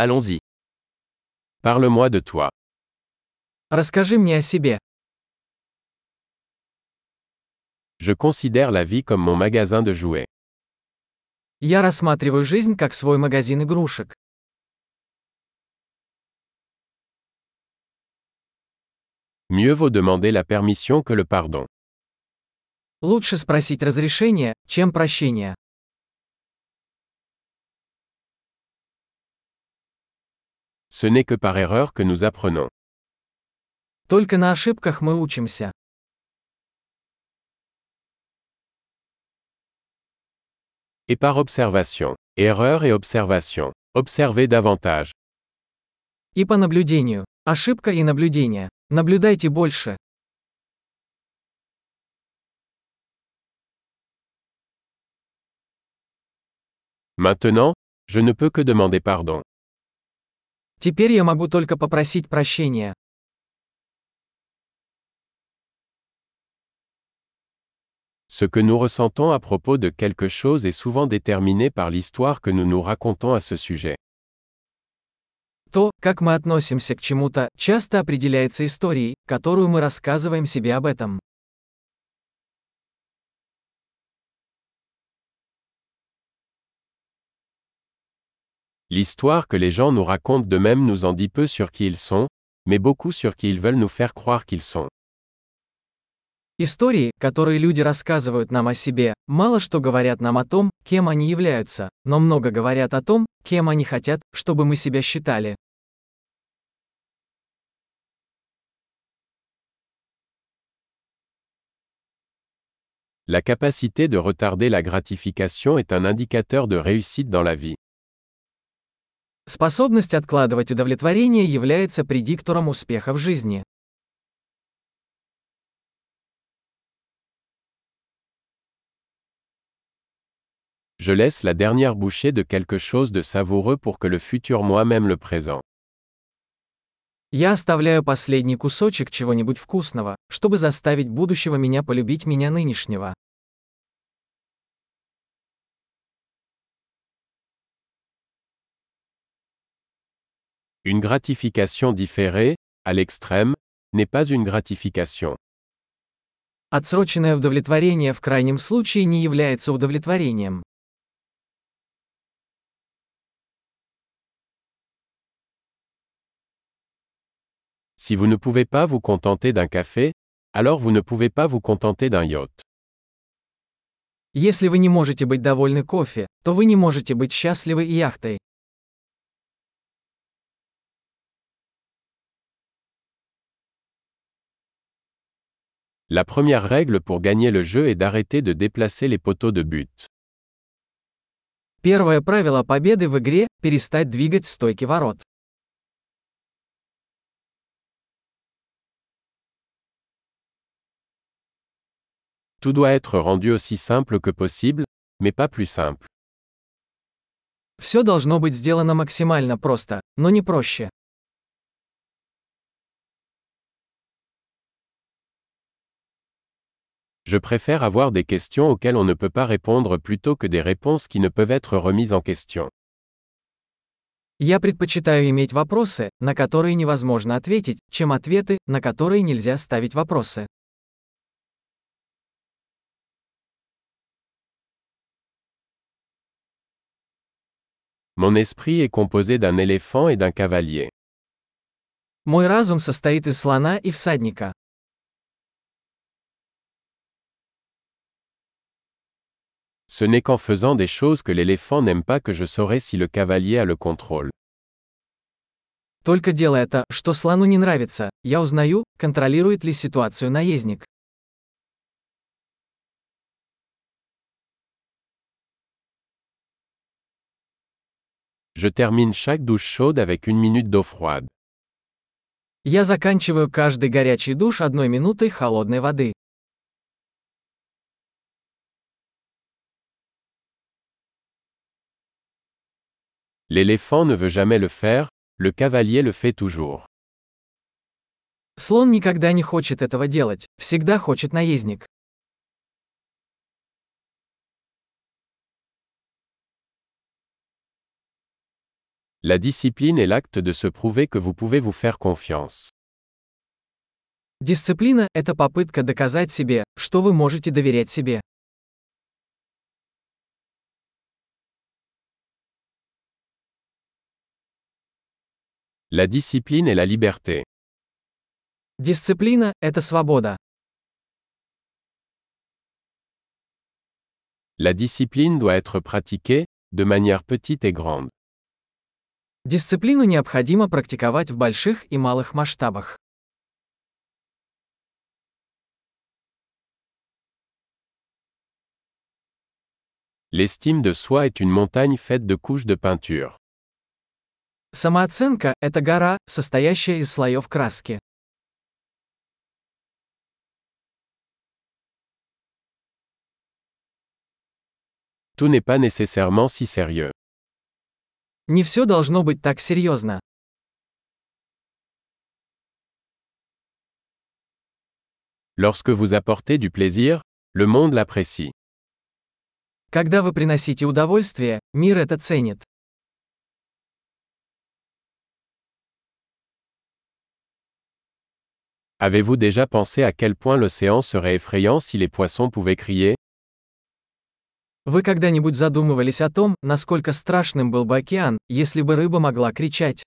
Allons-y. Parle-moi de toi. Расскажи мне о себе. Je considère la vie comme mon magasin de jouets. Я рассматриваю жизнь как свой магазин игрушек. Mieux vaut demander la permission que le pardon. Лучше спросить разрешение, чем прощение. Ce n'est que par erreur que nous apprenons. Только на ошибках мы учимся. Et par observation. Erreur et observation. Observez davantage. И по наблюдению. Ошибка и наблюдение. Наблюдайте больше. Maintenant, je ne peux que demander pardon. Теперь я могу только попросить прощения. Ce que nous ressentons à propos de quelque chose est souvent déterminé par l'histoire que nous nous racontons à ce sujet. То, как мы относимся к чему-то, часто определяется историей, которую мы рассказываем себе об этом. L'histoire que les gens nous racontent d'eux-mêmes nous en dit peu sur qui ils sont, mais beaucoup sur qui ils veulent nous faire croire qu'ils sont. Истории, которые люди рассказывают нам о себе, мало что говорят нам о том, кем они являются, но много говорят о том, кем они хотят, чтобы мы себя считали. La capacité de retarder la gratification est un indicateur de réussite dans la vie. Способность откладывать удовлетворение является предиктором успеха в жизни. Je laisse la dernière bouchée de quelque chose de savoureux pour que le futur moi-même le présent. Я оставляю последний кусочек чего-нибудь вкусного, чтобы заставить будущего меня полюбить меня нынешнего. Une gratification différée, à l'extrême, n'est pas une gratification. Отсроченное удовлетворение в крайнем случае не является удовлетворением. Si vous ne pouvez pas vous contenter d'un café, alors vous ne pouvez pas vous contenter d'un yacht. Если вы не можете быть довольны кофе, то вы не можете быть счастливы и яхтой. La première règle pour gagner le jeu est d'arrêter de déplacer les poteaux de but. Первое правило победы в игре – перестать двигать стойки ворот. Tout doit être rendu aussi simple que possible, mais pas plus simple. Все должно быть сделано максимально просто, но не проще. Je préfère avoir des questions auxquelles on ne peut pas répondre plutôt que des réponses qui ne peuvent être remises en question. Я предпочитаю иметь вопросы, на которые невозможно ответить, чем ответы, на которые нельзя ставить вопросы. Mon esprit est composé d'un éléphant et d'un cavalier. Мой разум состоит из слона и всадника. Ce n'est qu'en faisant des choses que l'éléphant n'aime pas que je saurai si le cavalier a le contrôle. Только делая то, что слону не нравится, я узнаю, контролирует ли ситуацию наездник. Je termine chaque douche chaude avec une minute d'eau froide. Я заканчиваю каждый горячий душ одной минутой холодной воды. L'éléphant ne veut jamais le faire, le cavalier le fait toujours. Слон никогда не хочет этого делать, всегда хочет наездник. La discipline est l'acte de se prouver que vous pouvez vous faire confiance. Дисциплина – это попытка доказать себе, что вы можете доверять себе. La discipline est la liberté. Дисциплина – это свобода. La discipline doit être pratiquée, de manière petite et grande. Дисциплину необходимо практиковать в больших и малых масштабах. L'estime de soi est une montagne faite de couches de peinture. Самооценка – это гора, состоящая из слоев краски. Tout n'est pas nécessairement si sérieux. Не все должно быть так серьезно. Lorsque vous apportez du plaisir, le monde l'apprécie. Когда вы приносите удовольствие, мир это ценит. Avez-vous déjà pensé à quel point l'océan serait effrayant si les poissons pouvaient crier Вы когда-нибудь задумывались о том, насколько страшным был бы океан, если бы рыба могла кричать?